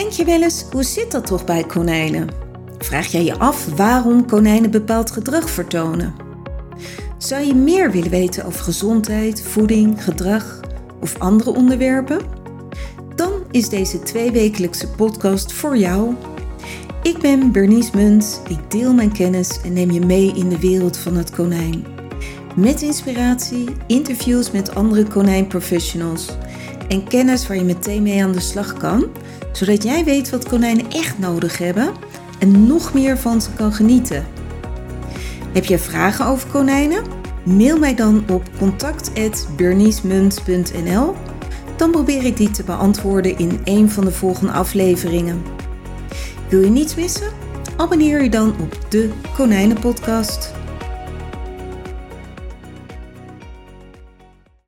Denk je wel eens, hoe zit dat toch bij konijnen? Vraag jij je af waarom konijnen bepaald gedrag vertonen? Zou je meer willen weten over gezondheid, voeding, gedrag of andere onderwerpen? Dan is deze tweewekelijkse podcast voor jou. Ik ben Bernice Munt, ik deel mijn kennis en neem je mee in de wereld van het konijn. Met inspiratie, interviews met andere konijnprofessionals en kennis waar je meteen mee aan de slag kan, zodat jij weet wat konijnen echt nodig hebben en nog meer van ze kan genieten. Heb je vragen over konijnen? Mail mij dan op contact@berniesmunt.nl. Dan probeer ik die te beantwoorden in een van de volgende afleveringen. Wil je niets missen? Abonneer je dan op de Konijnenpodcast.